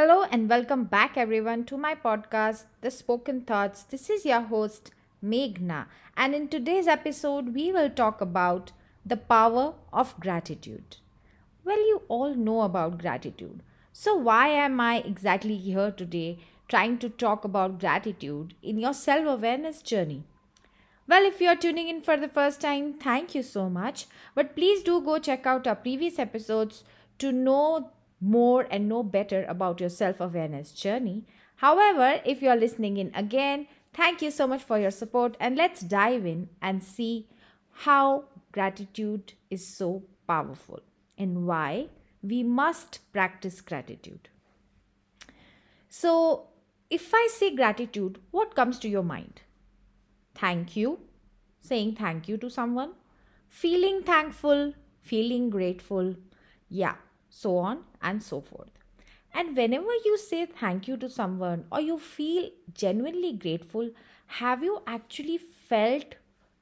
Hello and welcome back, everyone, to my podcast, The Spoken Thoughts. This is your host, Meghna, and in today's episode, we will talk about the power of gratitude. Well, you all know about gratitude. So, why am I exactly here today trying to talk about gratitude in your self awareness journey? Well, if you're tuning in for the first time, thank you so much. But please do go check out our previous episodes to know more and know better about your self awareness journey. However, if you're listening in again, thank you so much for your support and let's dive in and see how gratitude is so powerful and why we must practice gratitude. So, if I say gratitude, what comes to your mind? Thank you, saying thank you to someone, feeling thankful, feeling grateful, yeah, so on and so forth. And whenever you say thank you to someone or you feel genuinely grateful, have you actually felt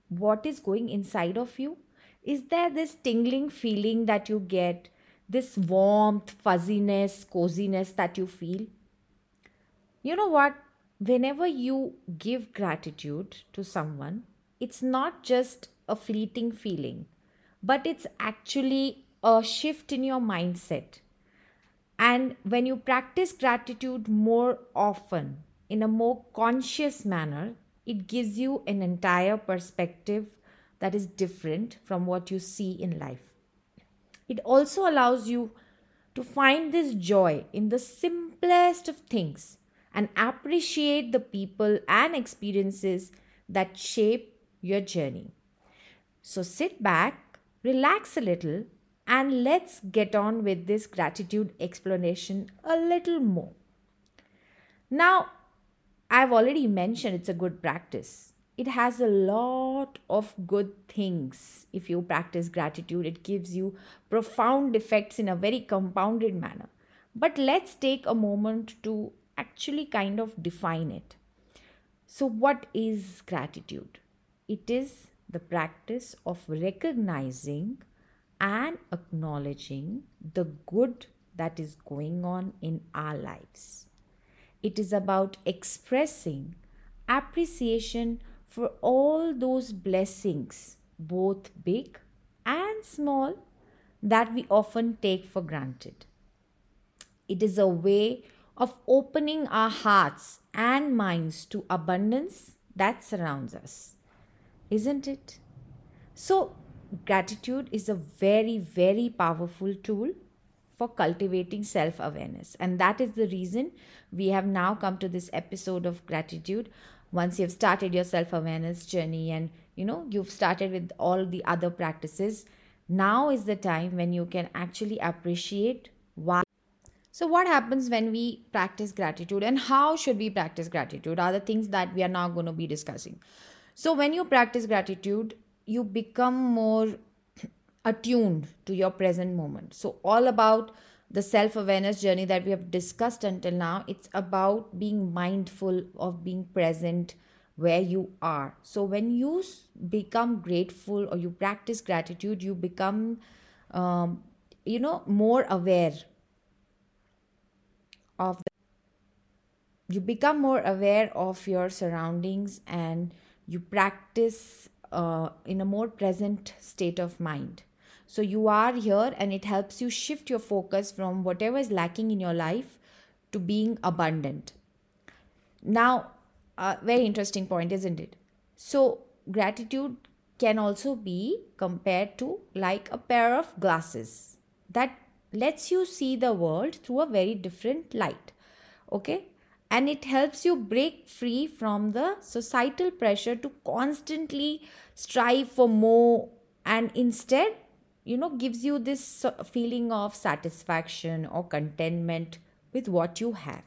what is going inside of you? Is there this tingling feeling that you get, this warmth, fuzziness, coziness that you feel? You know what? Whenever you give gratitude to someone, it's not just a fleeting feeling, but it's actually a shift in your mindset. And when you practice gratitude more often, in a more conscious manner, it gives you an entire perspective that is different from what you see in life. It also allows you to find this joy in the simplest of things and appreciate the people and experiences that shape your journey. So sit back, relax a little, and let's get on with this gratitude explanation a little more. Now, I've already mentioned it's a good practice. It has a lot of good things. If you practice gratitude, it gives you profound effects in a very compounded manner. But let's take a moment to actually kind of define it. So, what is gratitude? It is the practice of recognizing and acknowledging the good that is going on in our lives. It is about expressing appreciation for all those blessings, both big and small, that we often take for granted. It is a way of opening our hearts and minds to abundance that surrounds us, isn't it? So, gratitude is a very, very powerful tool for cultivating self awareness. And that is the reason we have now come to this episode of gratitude. Once you've started your self awareness journey and you know you've started with all the other practices, now is the time when you can actually appreciate why. So, what happens when we practice gratitude and how should we practice gratitude are the things that we are now going to be discussing. So, when you practice gratitude, you become more attuned to your present moment. So, all about the self awareness journey that we have discussed until now, it's about being mindful of being present where you are. So, when you become grateful or you practice gratitude, you become, um, you know, more aware of the you become more aware of your surroundings and you practice uh, in a more present state of mind. So you are here and it helps you shift your focus from whatever is lacking in your life to being abundant. Now, a very interesting point, isn't it? So, gratitude can also be compared to like a pair of glasses that lets you see the world through a very different light. Okay? And it helps you break free from the societal pressure to constantly strive for more and instead you know gives you this feeling of satisfaction or contentment with what you have.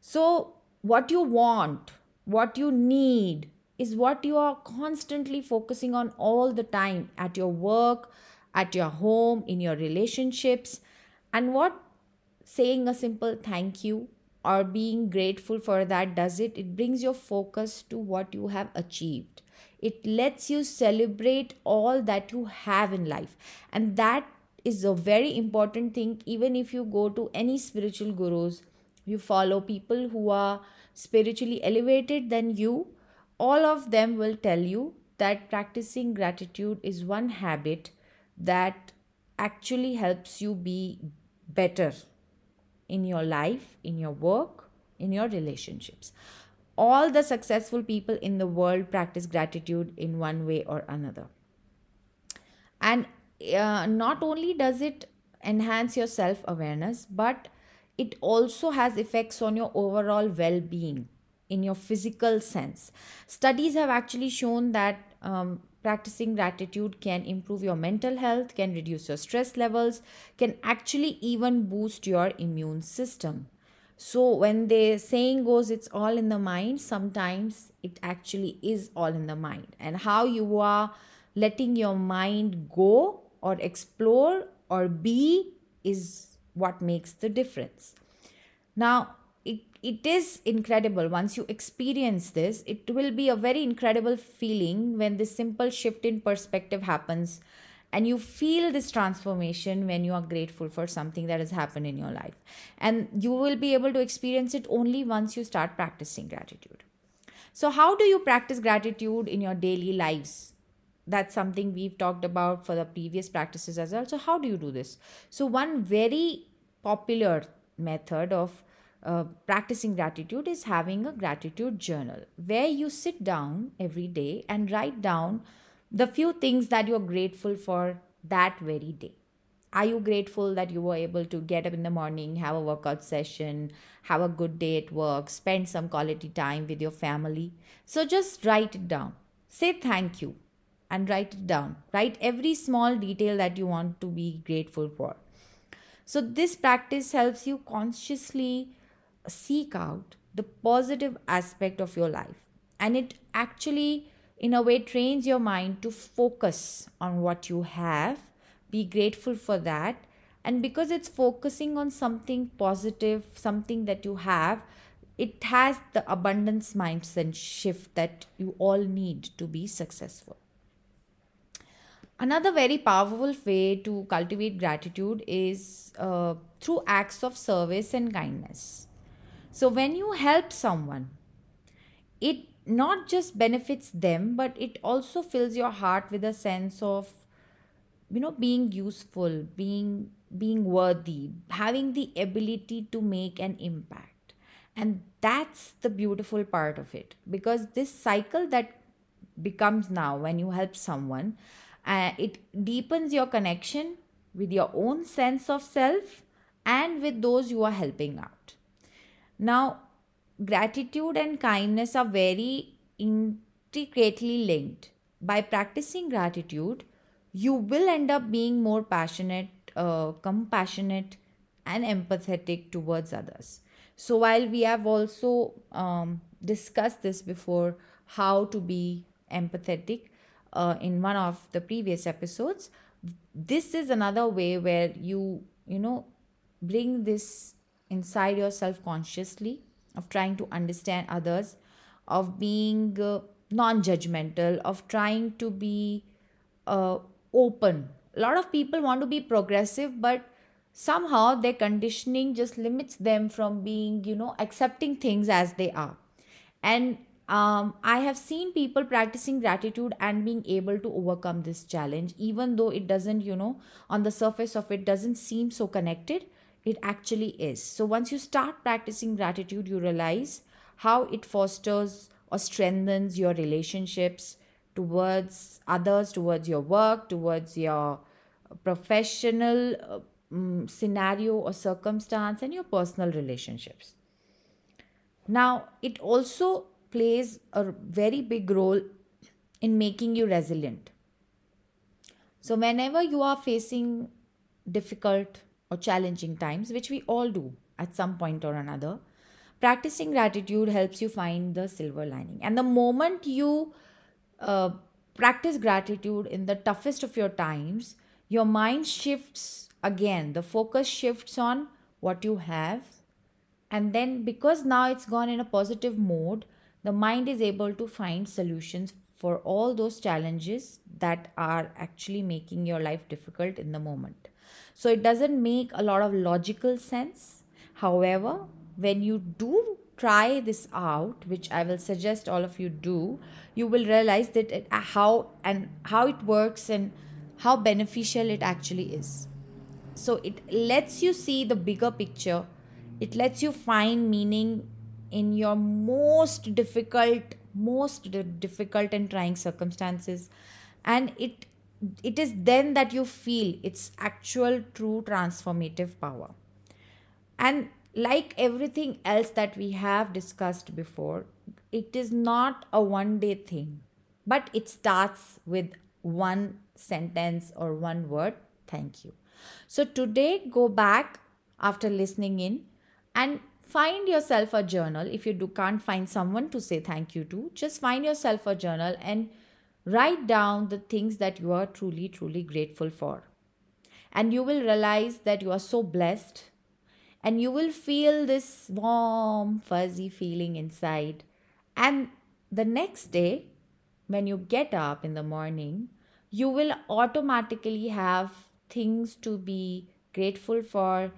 So what you want what you need is what you are constantly focusing on all the time at your work at your home in your relationships. And what saying a simple thank you or being grateful for that does it. It brings your focus to what you have achieved. It lets you celebrate all that you have in life. And that is a very important thing. Even if you go to any spiritual gurus you follow people who are spiritually elevated than you, all of them will tell you that practicing gratitude is one habit that actually helps you be better in your life, in your work, in your relationships. All the successful people in the world practice gratitude in one way or another. And uh, not only does it enhance your self awareness, but it also has effects on your overall well being in your physical sense. Studies have actually shown that um, practicing gratitude can improve your mental health, can reduce your stress levels, can actually even boost your immune system. So, when the saying goes, it's all in the mind, sometimes it actually is all in the mind. And how you are letting your mind go or explore or be is what makes the difference. Now, it, it is incredible. Once you experience this, it will be a very incredible feeling when this simple shift in perspective happens and you feel this transformation when you are grateful for something that has happened in your life. And you will be able to experience it only once you start practicing gratitude. So, how do you practice gratitude in your daily lives? That's something we've talked about for the previous practices as well. So, how do you do this? So, one very popular method of uh, practicing gratitude is having a gratitude journal where you sit down every day and write down the few things that you're grateful for that very day. Are you grateful that you were able to get up in the morning, have a workout session, have a good day at work, spend some quality time with your family? So just write it down. Say thank you and write it down. Write every small detail that you want to be grateful for. So, this practice helps you consciously seek out the positive aspect of your life. And it actually in a way trains your mind to focus on what you have be grateful for that. And because it's focusing on something positive something that you have it has the abundance mindset shift that you all need to be successful. Another very powerful way to cultivate gratitude is uh, through acts of service and kindness so when you help someone, it not just benefits them, but it also fills your heart with a sense of, you know, being useful, being being worthy, having the ability to make an impact. And that's the beautiful part of it because this cycle that becomes now when you help someone, uh, it deepens your connection with your own sense of self and with those you are helping out. Now, gratitude and kindness are very intricately linked. By practicing gratitude, you will end up being more passionate, uh, compassionate, and empathetic towards others. So, while we have also um, discussed this before, how to be empathetic uh, in one of the previous episodes, this is another way where you, you know, bring this inside yourself consciously, of trying to understand others, of being uh, non judgmental, of trying to be uh, open. A lot of people want to be progressive, but somehow their conditioning just limits them from being, you know, accepting things as they are. And um, I have seen people practicing gratitude and being able to overcome this challenge, even though it doesn't, you know, on the surface of it doesn't seem so connected it actually is. So once you start practicing gratitude, you realize how it fosters or strengthens your relationships towards others, towards your work, towards your professional um, scenario or circumstance, and your personal relationships. Now, it also plays a very big role in making you resilient. So, whenever you are facing difficult or challenging times, which we all do at some point or another, practicing gratitude helps you find the silver lining. And the moment you uh, practice gratitude in the toughest of your times, your mind shifts again. The focus shifts on what you have. And then, because now it's gone in a positive mode, the mind is able to find solutions for all those challenges that are actually making your life difficult in the moment. So it doesn't make a lot of logical sense. However, when you do try this out which i will suggest all of you do you will realize that it, how and how it works and how beneficial it actually is. So it lets you see the bigger picture. It lets you find meaning in your most difficult most difficult and trying circumstances. And it it is then that you feel its actual true transformative power. And like everything else that we have discussed before it is not a one day thing but it starts with one sentence or one word thank you. So today go back after listening in and find yourself a journal. If you do can't find someone to say thank you to just find yourself a journal and write down the things that you are truly truly grateful for. And you will realize that you are so blessed. And you will feel this warm fuzzy feeling inside. And the next day when you get up in the morning you will automatically have things to be grateful for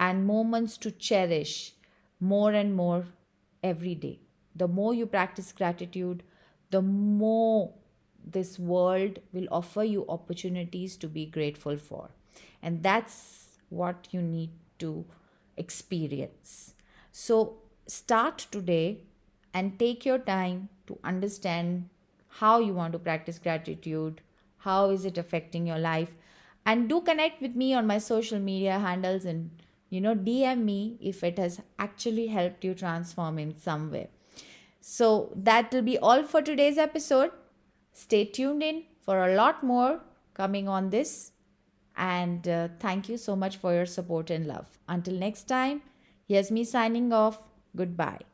and moments to cherish more and more every day. The more you practice gratitude, the more this world will offer you opportunities to be grateful for. And that's what you need to experience. So start today and take your time to understand how you want to practice gratitude, how is it affecting your life, and do connect with me on my social media handles and you know dm me if it has actually helped you transform in some way so that will be all for today's episode stay tuned in for a lot more coming on this. And uh, thank you so much for your support and love. Until next time here's me signing off. Goodbye